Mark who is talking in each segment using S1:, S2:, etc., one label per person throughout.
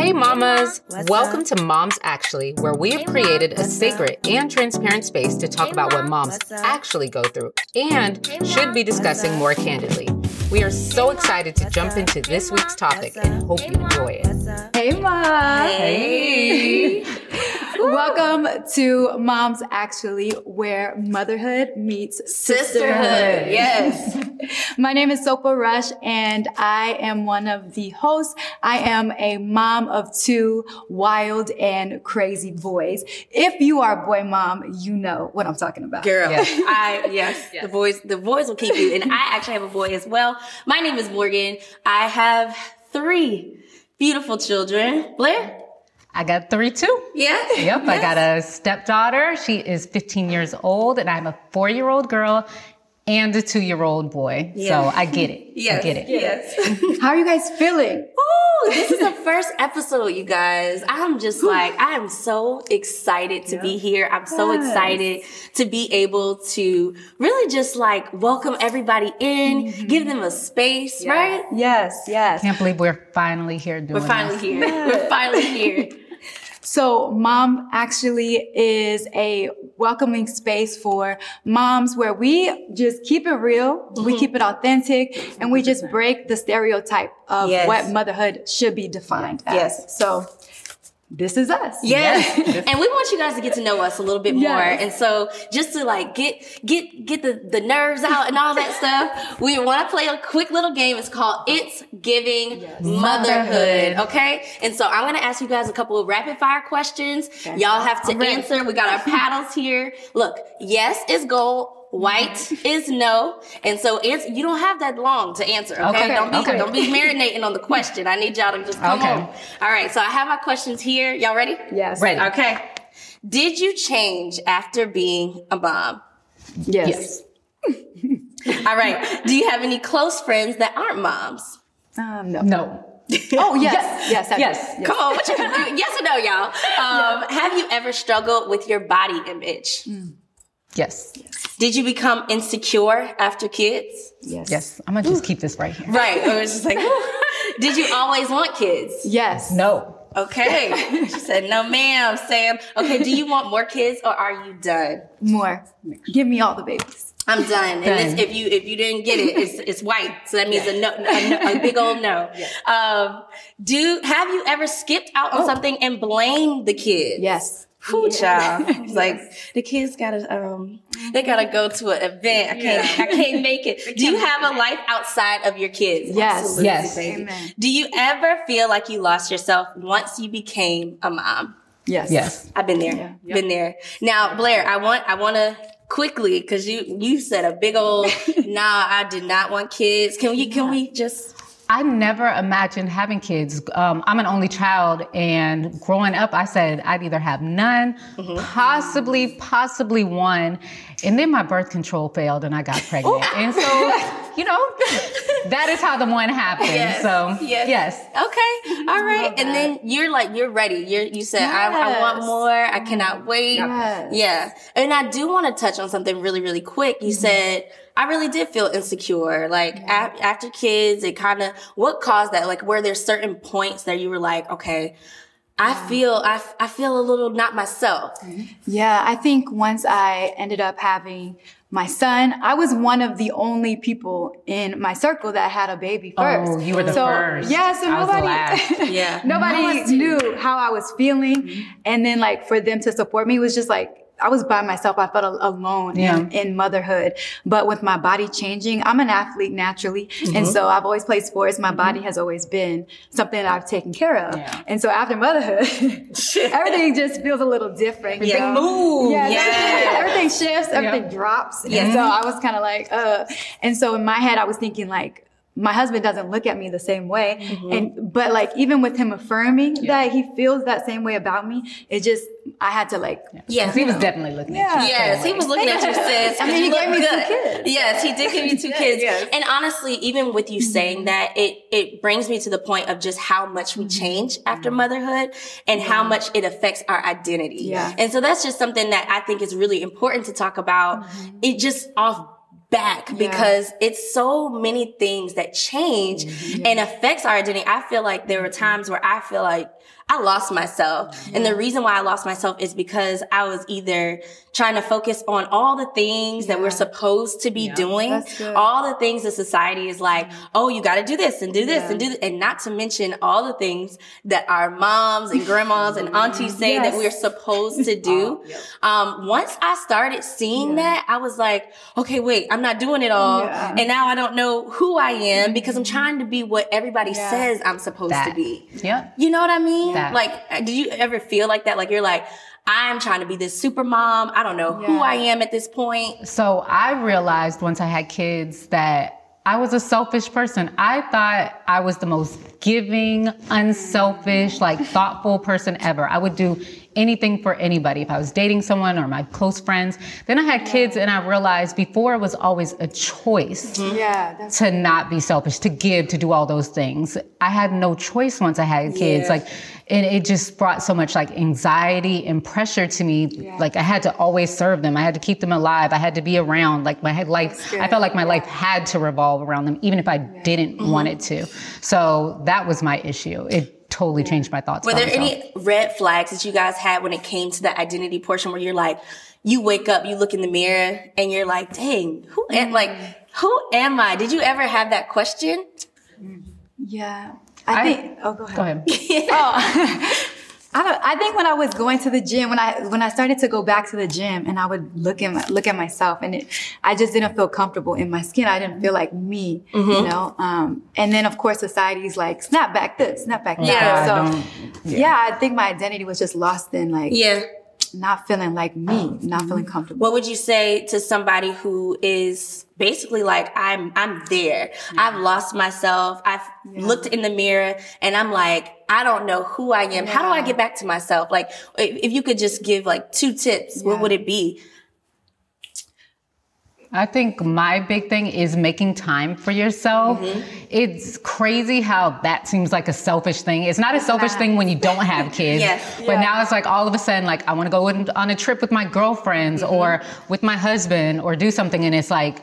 S1: Hey, mamas! What's Welcome up? to Moms Actually, where we have created a sacred and transparent space to talk about what moms actually go through and should be discussing more candidly. We are so excited to jump into this week's topic and hope you enjoy it.
S2: Hey, Mom!
S1: Hey!
S2: Welcome to Moms Actually, where motherhood meets sisterhood. sisterhood.
S1: Yes.
S2: My name is Sopa Rush, and I am one of the hosts. I am a mom of two wild and crazy boys. If you are a boy mom, you know what I'm talking about.
S3: Girl, yes. I yes, yes, the boys the boys will keep you. And I actually have a boy as well. My name is Morgan. I have three beautiful children. Blair.
S4: I got three too.
S3: Yeah.
S4: Yep. Yes. I got a stepdaughter. She is 15 years old and I'm a four year old girl and a two year old boy. So I get it. Yes. I get it.
S3: Yes.
S2: How are you guys feeling?
S3: Ooh, this is the first episode, you guys. I'm just like, I am so excited to be here. I'm so excited to be able to really just like welcome everybody in, mm-hmm. give them a space,
S2: yes.
S3: right?
S2: Yes, yes.
S4: Can't believe we're finally here doing
S3: We're finally
S4: this.
S3: here. We're finally here.
S2: So mom actually is a welcoming space for moms where we just keep it real. Mm-hmm. We keep it authentic and we just break the stereotype of yes. what motherhood should be defined as.
S3: Yes.
S2: So this is us.
S3: Yes. and we want you guys to get to know us a little bit more. Yes. And so just to like get, get, get the, the nerves out and all that stuff, we want to play a quick little game. It's called It's Giving yes. Motherhood. Okay. And so I'm going to ask you guys a couple of rapid fire questions. Y'all have to answer. We got our paddles here. Look, yes is gold White is no. And so it's, you don't have that long to answer. Okay. okay don't be, okay. don't be marinating on the question. I need y'all to just come okay. on. All right. So I have my questions here. Y'all ready?
S2: Yes.
S4: Ready.
S3: Okay. Did you change after being a mom?
S2: Yes.
S3: yes. All right. Do you have any close friends that aren't moms?
S2: Um, no.
S4: No.
S2: oh yes, yes, yes,
S3: yes. yes. Come on, what you, yes or no, y'all? Um, yes. Have you ever struggled with your body image?
S4: Mm. Yes. yes.
S3: Did you become insecure after kids?
S4: Yes. Yes. I'm gonna just Ooh. keep this right here.
S3: Right. It was just like, did you always want kids?
S2: Yes.
S4: No.
S3: Okay. she said, no ma'am, Sam. Okay. Do you want more kids or are you done?
S2: More. Give me all the babies.
S3: I'm done. done. And this, if you if you didn't get it, it's it's white. So that means a no, a, no, a big old no. Um, do have you ever skipped out on oh. something and blamed the kids?
S2: Yes.
S3: Who child? It's like the kids gotta um they gotta go to an event. I can't yeah. I can't make it. Do you have a life outside of your kids?
S2: Yes.
S4: Absolutely, yes. Baby.
S3: Amen. Do you ever feel like you lost yourself once you became a mom?
S2: Yes.
S4: Yes.
S3: I've been there. Yeah. Yep. Been there. Now, Blair, I want I wanna quickly because you you said a big old nah, I did not want kids. Can we can we just
S4: I never imagined having kids. Um, I'm an only child, and growing up, I said I'd either have none, mm-hmm. possibly, possibly one. And then my birth control failed, and I got pregnant. and so, you know, that is how the one happened. Yes. So, yes. yes.
S3: Okay. All right. And then you're like, you're ready. You're, you said, yes. I, I, want more. I cannot wait.
S2: Yes.
S3: Yeah. And I do want to touch on something really, really quick. You mm-hmm. said, I really did feel insecure. Like mm-hmm. after kids, it kind of, what caused that? Like were there certain points that you were like, okay, I feel, I, I feel a little not myself.
S2: Mm-hmm. Yeah. I think once I ended up having my son, I was one of the only people in my circle that had a baby oh, first.
S4: Oh, you were the
S2: so,
S4: first.
S2: Yeah, so nobody,
S3: yeah,
S2: nobody knew how I was feeling. Mm-hmm. And then like for them to support me was just like, I was by myself. I felt alone yeah. in, in, motherhood. But with my body changing, I'm an athlete naturally. Mm-hmm. And so I've always played sports. My mm-hmm. body has always been something that I've taken care of. Yeah. And so after motherhood, everything just feels a little different.
S3: Yeah. Ooh,
S2: yeah. yeah. Everything shifts, everything drops. Yeah. And so I was kind of like, uh, and so in my head, I was thinking like, my husband doesn't look at me the same way. Mm-hmm. And, but like, even with him affirming yeah. that he feels that same way about me, it just, I had to like,
S4: yeah. yes, he was definitely looking yeah. at you.
S3: Yes, he was looking at you, sis.
S2: I mean, he gave me
S3: good.
S2: two kids.
S3: Yes, he did give you two kids. yes. And honestly, even with you mm-hmm. saying that, it, it brings me to the point of just how much we mm-hmm. change after mm-hmm. motherhood and how much it affects our identity.
S2: Yeah.
S3: And so that's just something that I think is really important to talk about. Mm-hmm. It just off back because it's so many things that change mm-hmm. and affects our identity. I feel like there were times where I feel like I lost myself. And the mm-hmm. reason why I lost myself is because I was either trying to focus on all the things yeah. that we're supposed to be yeah, doing, all the things that society is like, mm-hmm. oh, you got to do this and do this yeah. and do this. And not to mention all the things that our moms and grandmas and mm-hmm. aunties say yes. that we're supposed to do. oh, um, once I started seeing that, I was like, okay, wait, I'm not doing it all. And now I don't know who I am because I'm trying to be what everybody says I'm supposed
S4: that.
S3: to be.
S4: Yeah.
S3: You know what I mean? That. Like, uh, did you ever feel like that? Like you're like, I'm trying to be this super mom. I don't know yeah. who I am at this point.
S4: So I realized once I had kids that I was a selfish person. I thought I was the most giving, unselfish, like thoughtful person ever. I would do anything for anybody if I was dating someone or my close friends. Then I had kids and I realized before it was always a choice
S2: mm-hmm. yeah,
S4: to not be selfish, to give, to do all those things. I had no choice once I had kids. Yeah. Like and it just brought so much like anxiety and pressure to me. Yeah. Like I had to always serve them. I had to keep them alive. I had to be around. Like my life, I felt like my life had to revolve around them, even if I didn't mm-hmm. want it to. So that was my issue. It totally changed my thoughts.
S3: Were there
S4: myself.
S3: any red flags that you guys had when it came to the identity portion where you're like, you wake up, you look in the mirror and you're like, dang, who am, mm-hmm. like, who am I? Did you ever have that question?
S2: Yeah. I, I think. Oh, go ahead.
S4: Go ahead.
S2: oh. I don't, I think when I was going to the gym, when I when I started to go back to the gym, and I would look at my, look at myself, and it, I just didn't feel comfortable in my skin. I didn't feel like me, mm-hmm. you know. Um, and then of course society's like snap back this, snap back that. Yeah. So yeah. yeah, I think my identity was just lost in like
S3: yeah
S2: not feeling like me, not feeling mm-hmm. comfortable.
S3: What would you say to somebody who is basically like, I'm, I'm there. Yeah. I've lost myself. I've yeah. looked in the mirror and I'm like, I don't know who I am. Yeah. How do I get back to myself? Like, if you could just give like two tips, what would it be?
S4: I think my big thing is making time for yourself. Mm-hmm. It's crazy how that seems like a selfish thing. It's not a selfish thing when you don't have kids. yes. But yeah. now it's like all of a sudden, like, I want to go on a trip with my girlfriends mm-hmm. or with my husband or do something. And it's like,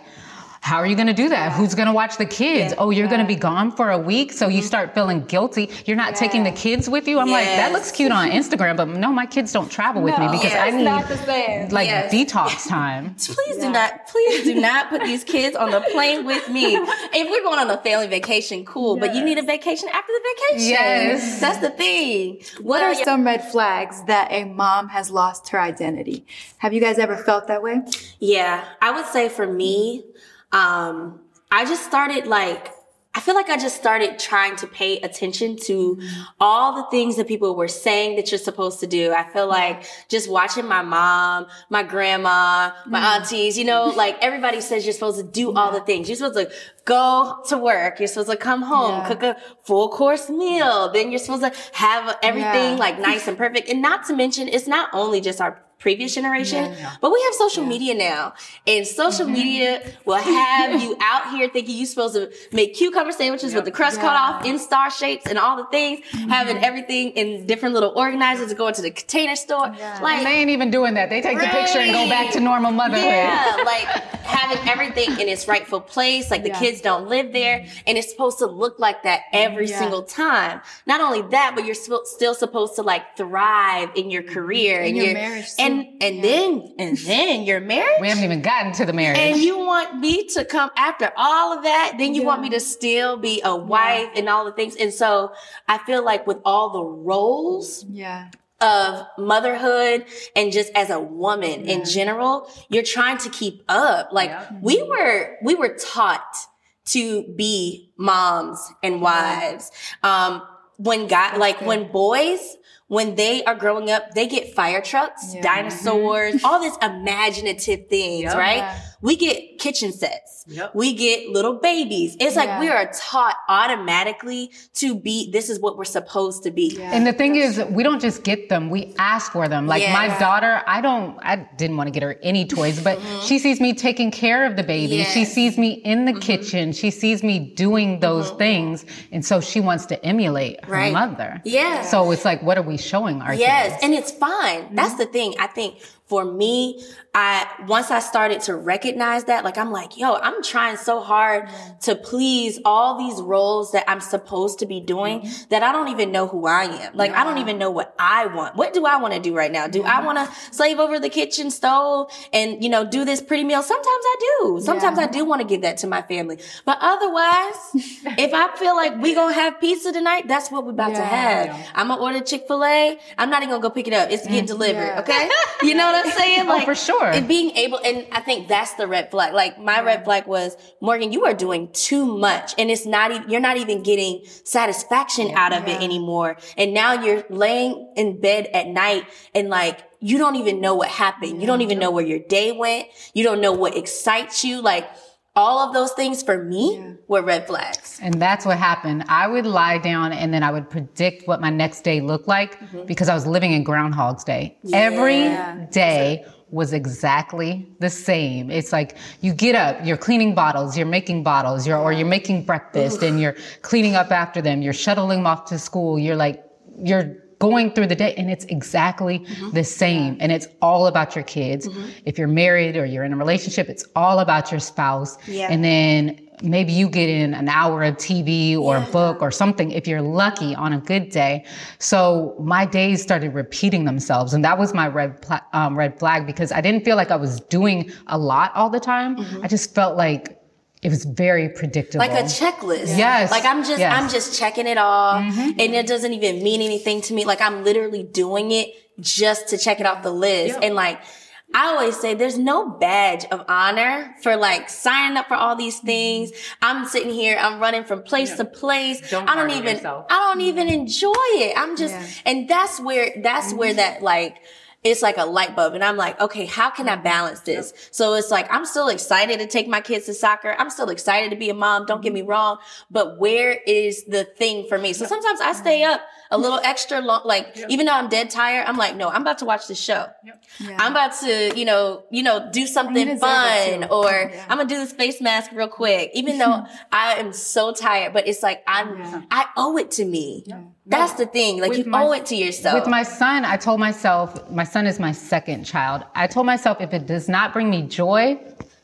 S4: how are you going to do that? Who's going to watch the kids? Yeah. Oh, you're yeah. going to be gone for a week. So you mm-hmm. start feeling guilty. You're not yeah. taking the kids with you. I'm yes. like, that looks cute on Instagram, but no, my kids don't travel with no. me because yes. I need like yes. detox time.
S3: please do not, please do not put these kids on the plane with me. If we're going on a family vacation, cool, but you need a vacation after the vacation.
S4: Yes.
S3: That's the thing.
S2: What are some red flags that a mom has lost her identity? Have you guys ever felt that way?
S3: Yeah. I would say for me, um, I just started like, I feel like I just started trying to pay attention to all the things that people were saying that you're supposed to do. I feel like just watching my mom, my grandma, my mm. aunties, you know, like everybody says you're supposed to do all the things. You're supposed to go to work. You're supposed to come home, yeah. cook a full course meal. Then you're supposed to have everything yeah. like nice and perfect. And not to mention, it's not only just our previous generation. Yeah, yeah. But we have social yeah. media now, and social mm-hmm. media will have you out here thinking you're supposed to make cucumber sandwiches yep. with the crust cut off in star shapes and all the things, mm-hmm. having everything in different little organizers, going to the container store.
S4: Like and they ain't even doing that. They take right. the picture and go back to normal motherhood.
S3: Yeah, like having everything in its rightful place. Like the kids don't live there, and it's supposed to look like that every single time. Not only that, but you're still supposed to like thrive in your career
S2: in
S3: and
S2: your, your marriage
S3: and and yeah. then and then your marriage.
S4: We haven't even gotten to the marriage.
S3: And you want me to come after all of that? Then you yeah. want me to still be a wife yeah. and all the things. And so I feel like with all the roles,
S2: yeah.
S3: Of motherhood and just as a woman in general, you're trying to keep up. Like we were, we were taught to be moms and wives. Um, when God, like when boys when they are growing up, they get fire trucks, yeah. dinosaurs, mm-hmm. all this imaginative things, right? Yeah. We get kitchen sets. Yep. We get little babies. It's yeah. like we are taught automatically to be, this is what we're supposed to be.
S4: Yeah. And the thing is, we don't just get them, we ask for them. Like yeah. my daughter, I don't, I didn't want to get her any toys, but mm-hmm. she sees me taking care of the baby. Yes. She sees me in the mm-hmm. kitchen. She sees me doing those mm-hmm. things. And so she wants to emulate her right. mother.
S3: Yeah.
S4: So it's like, what are we showing our
S3: yes.
S4: kids?
S3: And it's fine. That's mm-hmm. the thing. I think for me, I, once I started to recognize that, like, I'm like, yo, I'm trying so hard to please all these roles that I'm supposed to be doing mm-hmm. that I don't even know who I am. Like, yeah. I don't even know what I want. What do I want to do right now? Do I want to slave over the kitchen stove and, you know, do this pretty meal? Sometimes I do. Sometimes yeah. I do want to give that to my family. But otherwise, if I feel like we gonna have pizza tonight, that's what we're about yeah. to have. I'm gonna order Chick-fil-A. I'm not even gonna go pick it up. It's getting mm, delivered. Okay. You know what I'm saying?
S4: Oh, like, oh, for sure.
S3: And being able, and I think that's the red flag. Like my red flag was, Morgan, you are doing too much and it's not even, you're not even getting satisfaction out of it anymore. And now you're laying in bed at night and like, you don't even know what happened. You don't even know where your day went. You don't know what excites you. Like, all of those things for me yeah. were red flags.
S4: And that's what happened. I would lie down and then I would predict what my next day looked like mm-hmm. because I was living in Groundhog's Day. Yeah. Every day was exactly the same. It's like you get up, you're cleaning bottles, you're making bottles, you're or you're making breakfast and you're cleaning up after them, you're shuttling them off to school, you're like you're going through the day and it's exactly mm-hmm. the same and it's all about your kids mm-hmm. if you're married or you're in a relationship it's all about your spouse yeah. and then maybe you get in an hour of TV or yeah. a book or something if you're lucky on a good day. So my days started repeating themselves, and that was my red pla- um, red flag because I didn't feel like I was doing a lot all the time. Mm-hmm. I just felt like it was very predictable.
S3: Like a checklist.
S4: Yes.
S3: Like I'm just, yes. I'm just checking it off mm-hmm. and it doesn't even mean anything to me. Like I'm literally doing it just to check it off the list. Yep. And like, I always say there's no badge of honor for like signing up for all these things. I'm sitting here, I'm running from place yeah. to place. Don't I don't even, yourself. I don't even enjoy it. I'm just, yeah. and that's where, that's mm-hmm. where that like, it's like a light bulb. And I'm like, okay, how can I mm-hmm. balance this? So it's like, I'm still excited to take my kids to soccer. I'm still excited to be a mom. Don't get mm-hmm. me wrong. But where is the thing for me? So sometimes I stay mm-hmm. up a little extra long, like yep. even though I'm dead tired, I'm like, no, I'm about to watch the show. Yep. Yeah. I'm about to, you know, you know, do something fun or yeah. I'm gonna do this face mask real quick, even though I am so tired, but it's like I'm, yeah. I owe it to me. That's the thing. Like with you my, owe it to yourself.
S4: With my son, I told myself, my son is my second child. I told myself if it does not bring me joy,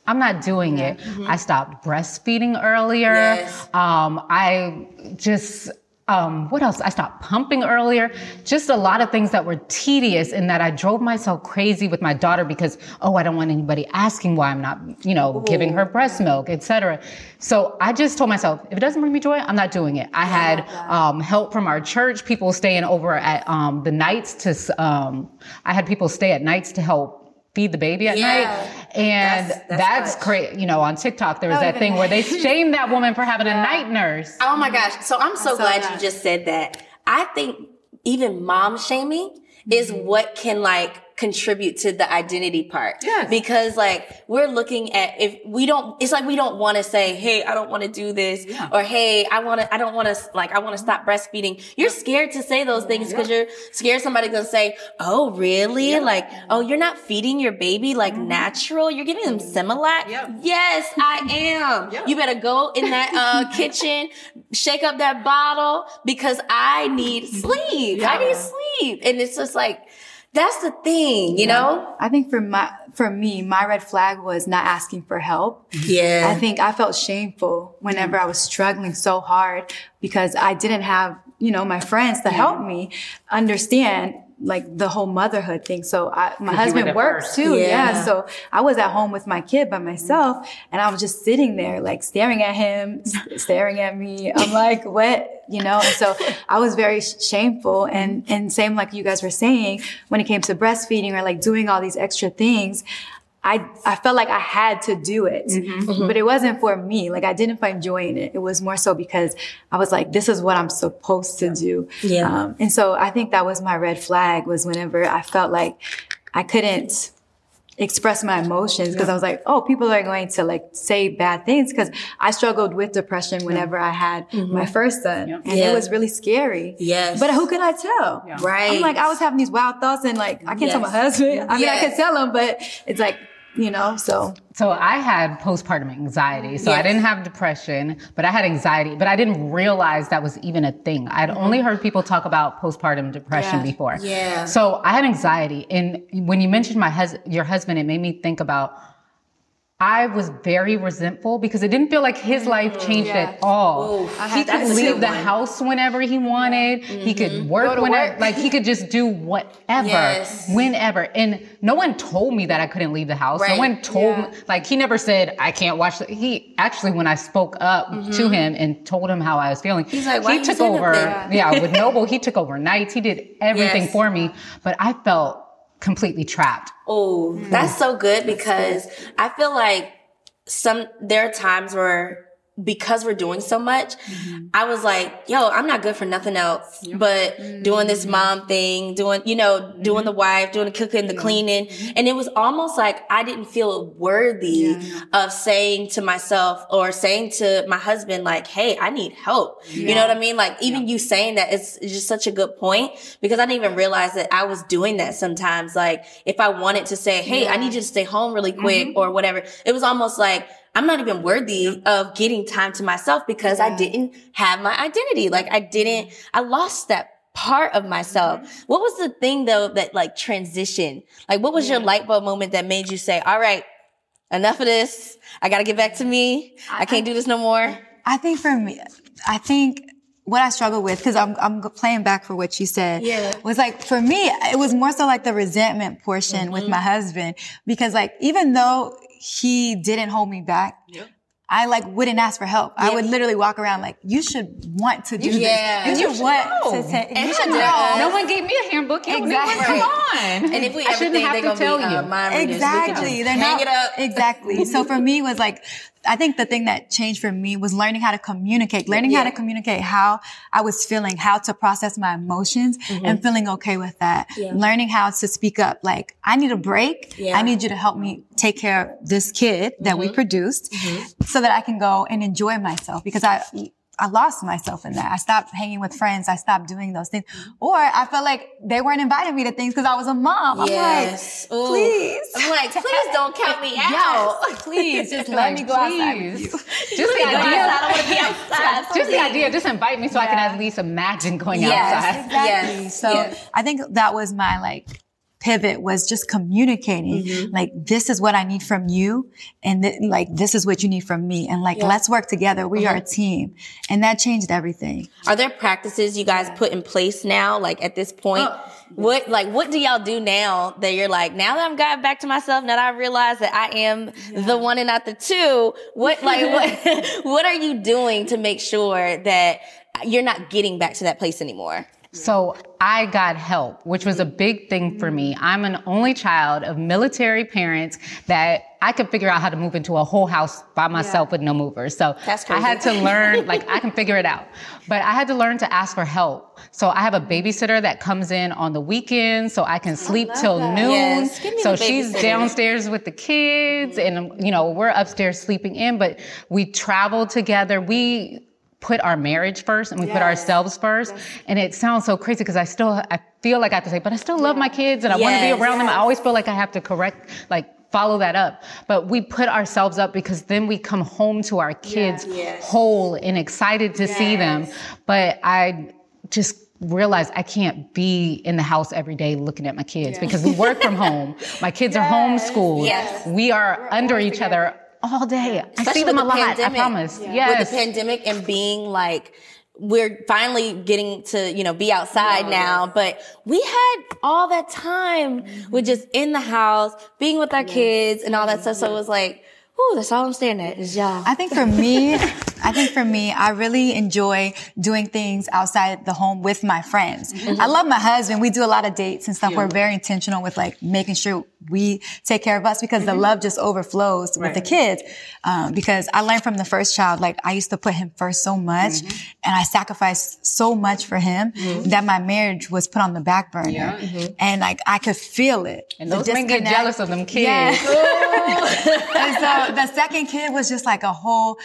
S4: I'm not doing it. Mm-hmm. I stopped breastfeeding earlier. Yes. Um, I just, um, what else? I stopped pumping earlier. Just a lot of things that were tedious and that I drove myself crazy with my daughter because, oh, I don't want anybody asking why I'm not, you know, Ooh. giving her breast milk, etc. So I just told myself, if it doesn't bring me joy, I'm not doing it. I had um, help from our church, people staying over at um, the nights to, um, I had people stay at nights to help feed the baby at yeah. night. And that's, that's, that's great. You know, on TikTok, there was that thing where they shamed that woman for having yeah. a night nurse.
S3: Oh my gosh. So I'm so, I'm so glad, glad you just said that. I think even mom shaming. Is what can like contribute to the identity part.
S2: Yes.
S3: Because like we're looking at if we don't, it's like we don't want to say, Hey, I don't want to do this yeah. or Hey, I want to, I don't want to like, I want to stop breastfeeding. You're scared to say those things because yeah. you're scared somebody's going to say, Oh, really? Yeah. Like, Oh, you're not feeding your baby like mm-hmm. natural. You're giving them Similac. Yep. Yes, I am. You better go in that uh, kitchen, shake up that bottle because I need sleep. I need sleep. And it's just like, that's the thing, you yeah. know?
S2: I think for my, for me, my red flag was not asking for help.
S3: Yeah.
S2: I think I felt shameful whenever I was struggling so hard because I didn't have, you know, my friends to help me understand like the whole motherhood thing. So I, my husband works first. too. Yeah. yeah. So I was at home with my kid by myself and I was just sitting there like staring at him, staring at me. I'm like, what? You know? And so I was very shameful and, and same like you guys were saying when it came to breastfeeding or like doing all these extra things. I, I felt like I had to do it, mm-hmm. mm-hmm. but it wasn't for me. Like I didn't find joy in it. It was more so because I was like, this is what I'm supposed to do.
S3: Yeah. Um,
S2: and so I think that was my red flag was whenever I felt like I couldn't express my emotions because yeah. I was like, oh, people are going to like say bad things because I struggled with depression whenever I had mm-hmm. my first son yeah. and yeah. it was really scary.
S3: Yes.
S2: But who can I tell?
S3: Right.
S2: I'm like, I was having these wild thoughts and like, I can't yes. tell my husband. I mean, yes. I can tell him, but it's like, you know, so.
S4: So I had postpartum anxiety. So yes. I didn't have depression, but I had anxiety, but I didn't realize that was even a thing. I'd mm-hmm. only heard people talk about postpartum depression
S3: yeah.
S4: before.
S3: Yeah.
S4: So I had anxiety. And when you mentioned my hus- your husband, it made me think about I was very resentful because it didn't feel like his life mm, changed yeah. at all. he could leave the house whenever he wanted. Mm-hmm. He could mm-hmm. work whenever, work. like he could just do whatever, yes. whenever. And no one told me that I couldn't leave the house. Right. No one told yeah. me, like he never said I can't watch. The, he actually, when I spoke up mm-hmm. to him and told him how I was feeling,
S3: he's like,
S4: he took over. Yeah, with Noble, he took over nights. He did everything yes. for me, but I felt completely trapped.
S3: Oh, that's hmm. so good because I feel like some, there are times where because we're doing so much, mm-hmm. I was like, yo, I'm not good for nothing else but mm-hmm. doing this mom thing, doing, you know, mm-hmm. doing the wife, doing the cooking, the cleaning. Mm-hmm. And it was almost like I didn't feel worthy yeah. of saying to myself or saying to my husband, like, hey, I need help. Yeah. You know what I mean? Like even you saying that it's, it's just such a good point because I didn't even realize that I was doing that sometimes. Like if I wanted to say, hey, I need you to stay home really quick mm-hmm. or whatever, it was almost like, I'm not even worthy of getting time to myself because yeah. I didn't have my identity. Like I didn't, I lost that part of myself. Mm-hmm. What was the thing though that like transition? Like what was yeah. your light bulb moment that made you say, all right, enough of this. I got to get back to me. I, I can't do this no more.
S2: I think for me, I think what I struggle with, because I'm, I'm playing back for what you said,
S3: yeah.
S2: was like, for me, it was more so like the resentment portion mm-hmm. with my husband. Because like, even though he didn't hold me back. Yep. I like wouldn't ask for help. I would literally walk around like, you should want to do
S3: yeah.
S2: this.
S3: You,
S2: you should want
S4: know.
S2: to say,
S4: you should know. No one gave me a handbook. You exactly. Come on.
S3: And if we ever think they're going to tell be, you. Uh,
S2: exactly. They're
S3: not, it up.
S2: Exactly. so for me was like, I think the thing that changed for me was learning how to communicate, learning yeah. how to communicate how I was feeling, how to process my emotions mm-hmm. and feeling okay with that. Yeah. Learning how to speak up. Like, I need a break. Yeah. I need you to help me take care of this kid that mm-hmm. we produced mm-hmm. so that I can go and enjoy myself because I, I lost myself in that. I stopped hanging with friends. I stopped doing those things. Mm-hmm. Or I felt like they weren't inviting me to things because I was a mom. I'm yes. like, please.
S3: I'm like, please don't count me out.
S2: Yes, please, just let me go please. outside.
S4: Just the idea. I don't want to be outside. just the idea. Just invite me so yeah. I can at least imagine going
S2: yes,
S4: outside.
S2: Exactly. Yes. So yes. I think that was my like pivot was just communicating mm-hmm. like this is what i need from you and th- like this is what you need from me and like yeah. let's work together we mm-hmm. are a team and that changed everything
S3: are there practices you guys put in place now like at this point oh. what like what do y'all do now that you're like now that i'm got back to myself now that i realize that i am yeah. the one and not the two what like what what are you doing to make sure that you're not getting back to that place anymore
S4: so I got help, which was a big thing for me. I'm an only child of military parents that I could figure out how to move into a whole house by myself yeah. with no movers. So I had to learn, like I can figure it out, but I had to learn to ask for help. So I have a babysitter that comes in on the weekends so I can sleep I till that. noon.
S3: Yes.
S4: So she's downstairs with the kids and, you know, we're upstairs sleeping in, but we travel together. We, put our marriage first and we yes. put ourselves first. Yes. And it sounds so crazy because I still, I feel like I have to say, but I still love my kids and I yes. want to be around them. I always feel like I have to correct, like, follow that up. But we put ourselves up because then we come home to our kids whole and excited to see them. But I just realized I can't be in the house every day looking at my kids because we work from home. My kids yes. are homeschooled.
S3: Yes.
S4: We are We're under each together. other all day. Especially I see them a lot. Pandemic. I promise. Yeah. Yes.
S3: With the pandemic and being like, we're finally getting to, you know, be outside oh, now, yes. but we had all that time mm-hmm. with just in the house, being with our yes. kids and all that stuff. So it was like, Ooh, that's all I'm staring at is y'all.
S2: I think for me, I think for me, I really enjoy doing things outside the home with my friends. Mm-hmm. I love my husband. We do a lot of dates and stuff. Yeah. We're very intentional with like making sure we take care of us because mm-hmm. the love just overflows right. with the kids. Um, because I learned from the first child, like I used to put him first so much mm-hmm. and I sacrificed so much for him mm-hmm. that my marriage was put on the back burner. Yeah. Mm-hmm. And like I could feel it.
S4: And those men get jealous of them kids.
S2: Yeah. so the second kid was just like a whole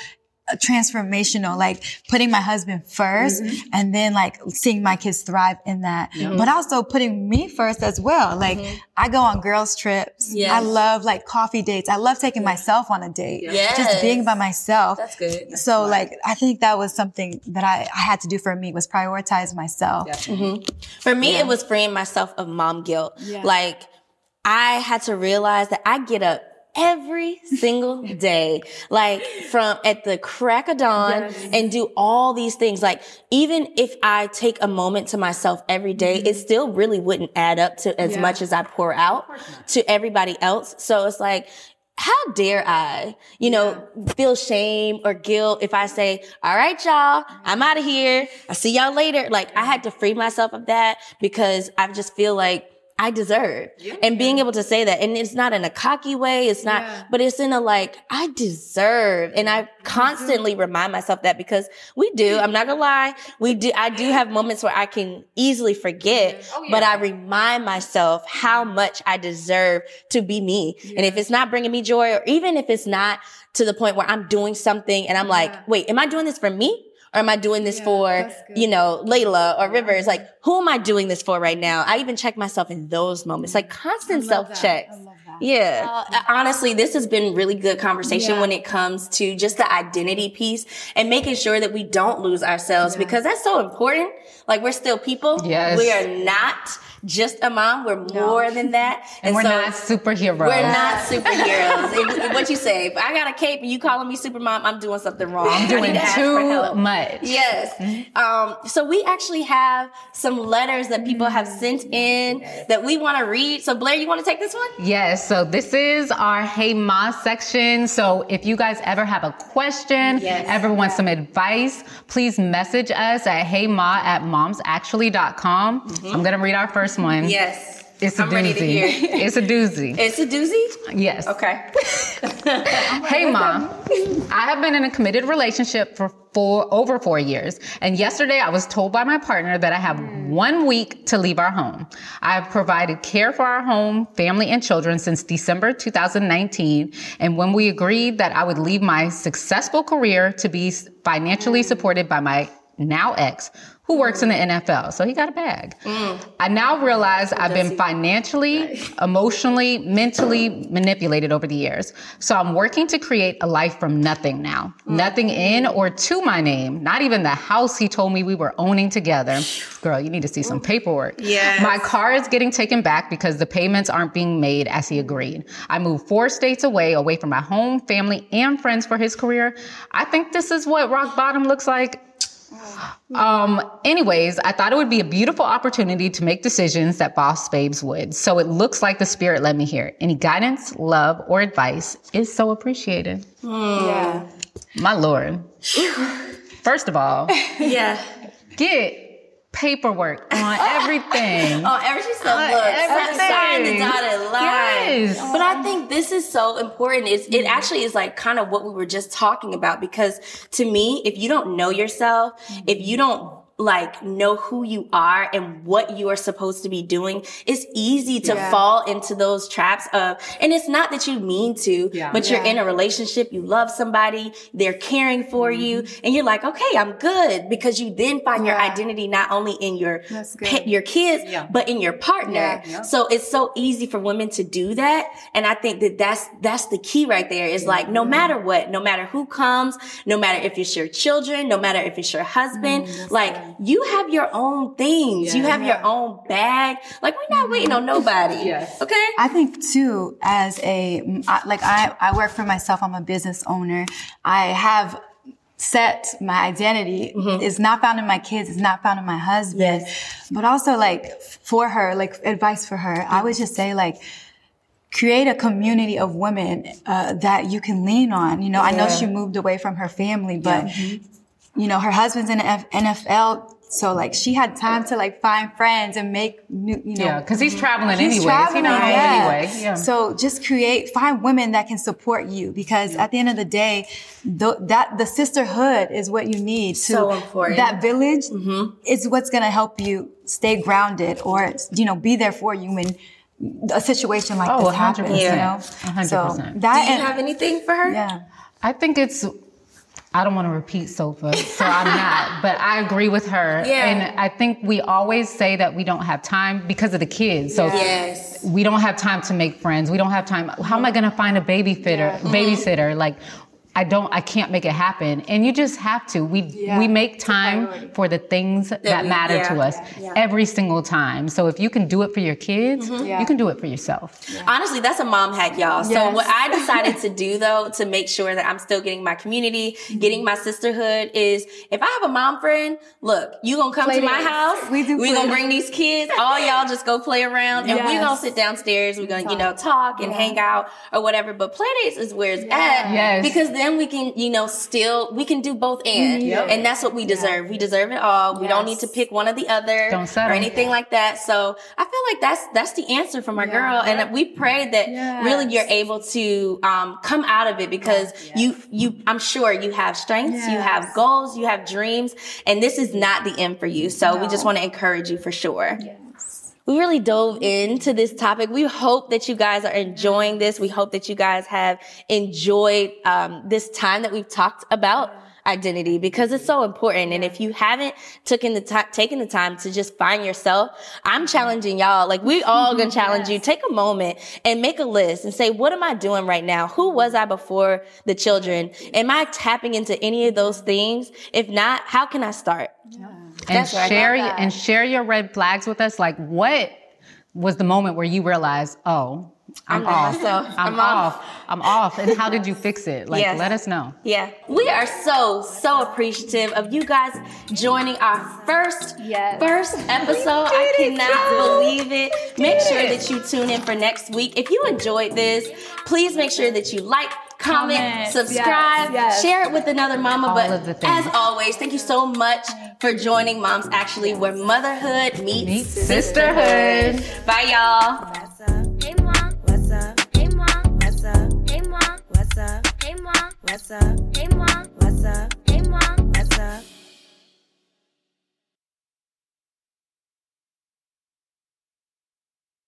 S2: transformational, like putting my husband 1st mm-hmm. and then like seeing my kids thrive in that, mm-hmm. but also putting me first as well. Like mm-hmm. I go on girls trips. Yes. I love like coffee dates. I love taking myself on a date. Yes. Just being by myself.
S3: That's good. That's
S2: so smart. like, I think that was something that I, I had to do for me was prioritize myself.
S3: Mm-hmm. For me, yeah. it was freeing myself of mom guilt. Yeah. Like I had to realize that I get up every single day, like from at the crack of dawn yes. and do all these things. Like even if I take a moment to myself every day, mm-hmm. it still really wouldn't add up to as yeah. much as I pour out to everybody else. So it's like, how dare I, you know, yeah. feel shame or guilt if I say, all right, y'all, I'm out of here. I see y'all later. Like I had to free myself of that because I just feel like I deserve. Yeah. And being able to say that, and it's not in a cocky way, it's not, yeah. but it's in a like, I deserve. And I constantly mm-hmm. remind myself that because we do, I'm not gonna lie, we do, I do have moments where I can easily forget, oh, yeah. but I remind myself how much I deserve to be me. And if it's not bringing me joy, or even if it's not to the point where I'm doing something and I'm like, wait, am I doing this for me? Or am I doing this yeah, for, you know, Layla or Rivers? Like, who am I doing this for right now? I even check myself in those moments, like constant self checks. Yeah. Uh, honestly, this has been really good conversation yeah. when it comes to just the identity piece and making sure that we don't lose ourselves yeah. because that's so important. Like we're still people.
S4: Yes.
S3: We are not just a mom. We're more than that.
S4: And, and we're so not superheroes.
S3: We're not superheroes. what you say? If I got a cape and you calling me super mom, I'm doing something wrong.
S4: I'm doing too much.
S3: Yes. Mm-hmm. Um, so we actually have some letters that people have sent in that we want to read. So Blair, you want to take this one?
S4: Yes. So this is our Hey Ma section. So if you guys ever have a question, yes. ever want some advice, please message us at heyma at momsactually.com. Mm-hmm. I'm going to read our first first one.
S3: Yes.
S4: It's a I'm doozy. It's a doozy.
S3: It's a doozy?
S4: Yes.
S3: Okay.
S4: hey, mom. I have been in a committed relationship for four, over four years. And yesterday I was told by my partner that I have hmm. one week to leave our home. I have provided care for our home, family, and children since December 2019. And when we agreed that I would leave my successful career to be financially hmm. supported by my now ex, who works in the NFL. So he got a bag. Mm. I now realize I've been financially, emotionally, mentally manipulated over the years. So I'm working to create a life from nothing now. Mm. Nothing in or to my name. Not even the house he told me we were owning together. Girl, you need to see some paperwork.
S3: Yeah.
S4: My car is getting taken back because the payments aren't being made as he agreed. I moved four states away, away from my home, family, and friends for his career. I think this is what rock bottom looks like um, anyways, I thought it would be a beautiful opportunity to make decisions that boss babes would. So it looks like the spirit led me here. Any guidance, love, or advice is so appreciated.
S3: Mm. Yeah.
S4: My Lord. First of all,
S3: yeah.
S4: Get paperwork on everything.
S3: oh, everything stuff. Look, everything. sign the dotted line. Yes. But I think this is so important. It's, it mm-hmm. actually is like kind of what we were just talking about because to me, if you don't know yourself, if you don't like know who you are and what you are supposed to be doing, it's easy to yeah. fall into those traps of, and it's not that you mean to, yeah. but you're yeah. in a relationship, you love somebody, they're caring for mm-hmm. you, and you're like, okay, I'm good because you then find your identity not only in your your kids, but in your partner. So it's so easy for women to do that, and I think that that's that's the key right there. Is like no matter what, no matter who comes, no matter if it's your children, no matter if it's your husband, mm, like you have your own things. Yeah, you have yeah. your own bag. Like we're not waiting on nobody. Yes. Okay.
S2: I think too, as a, like I, I work for myself. I'm a business owner. I have set my identity mm-hmm. is not found in my kids, it's not found in my husband, yes. but also like for her, like advice for her, I would just say like, create a community of women uh, that you can lean on. You know, yeah. I know she moved away from her family, but yeah. mm-hmm you know, her husband's in the F- NFL. So like she had time to like find friends and make new, you know.
S4: Yeah, because he's traveling he's Traveling, you know, yeah. anyway. Yeah.
S2: So just create, find women that can support you because yeah. at the end of the day, the, that the sisterhood is what you need. To,
S3: so important.
S2: That village mm-hmm. is what's going to help you stay grounded or you know be there for you when a situation like oh, this 100%. happens. You know, 100%.
S3: So that. Do you have anything for her?
S2: Yeah.
S4: I think it's I don't want to repeat Sofa, so I'm not. But I agree with her. Yeah. And I think we always say that we don't have time because of the kids. So yes. we don't have time to make friends. We don't have time. How am I going to find a babysitter? Yeah. Babysitter, like I don't, I can't make it happen. And you just have to. We yeah, we make time for the things that, that matter yeah, to us yeah, every single time. So if you can do it for your kids, mm-hmm. you can do it for yourself.
S3: Honestly, that's a mom hack, y'all. Yes. So what I decided to do though to make sure that I'm still getting my community, mm-hmm. getting my sisterhood is if I have a mom friend, look, you gonna come play to my house. We do. We gonna bring these kids. All y'all just go play around, and yes. we gonna sit downstairs. We're gonna you know talk and hang out or whatever. But play dates is where it's at. Yes. Because then then we can, you know, still, we can do both and. Yep. And that's what we deserve. Yeah. We deserve it all. Yes. We don't need to pick one or the other or anything like that. So I feel like that's, that's the answer from our yeah. girl. And we pray that yes. really you're able to, um, come out of it because yes. you, you, I'm sure you have strengths, you have goals, you have dreams, and this is not the end for you. So no. we just want to encourage you for sure we really dove into this topic. We hope that you guys are enjoying this. We hope that you guys have enjoyed um, this time that we've talked about identity because it's so important. And if you haven't taken the time, taken the time to just find yourself, I'm challenging y'all. Like we all gonna challenge you. Take a moment and make a list and say, what am I doing right now? Who was I before the children? Am I tapping into any of those things? If not, how can I start?
S4: Yeah and share and share your red flags with us. Like, what was the moment where you realized, oh, I'm, I'm off. I'm, I'm off. off. I'm off. And how did you fix it? Like, yes. let us know.
S3: Yeah. We are so, so appreciative of you guys joining our first, yes. first episode. I cannot believe it. Make sure that you tune in for next week. If you enjoyed this, please make sure that you like, comment, subscribe, yes. share it with another mama. All but as always, thank you so much for joining Moms Actually, where motherhood meets, meets sisterhood. sisterhood. Bye, y'all. What's up? Hey, mom. What's up? Hey, mom. What's up? Hey, mom. What's up?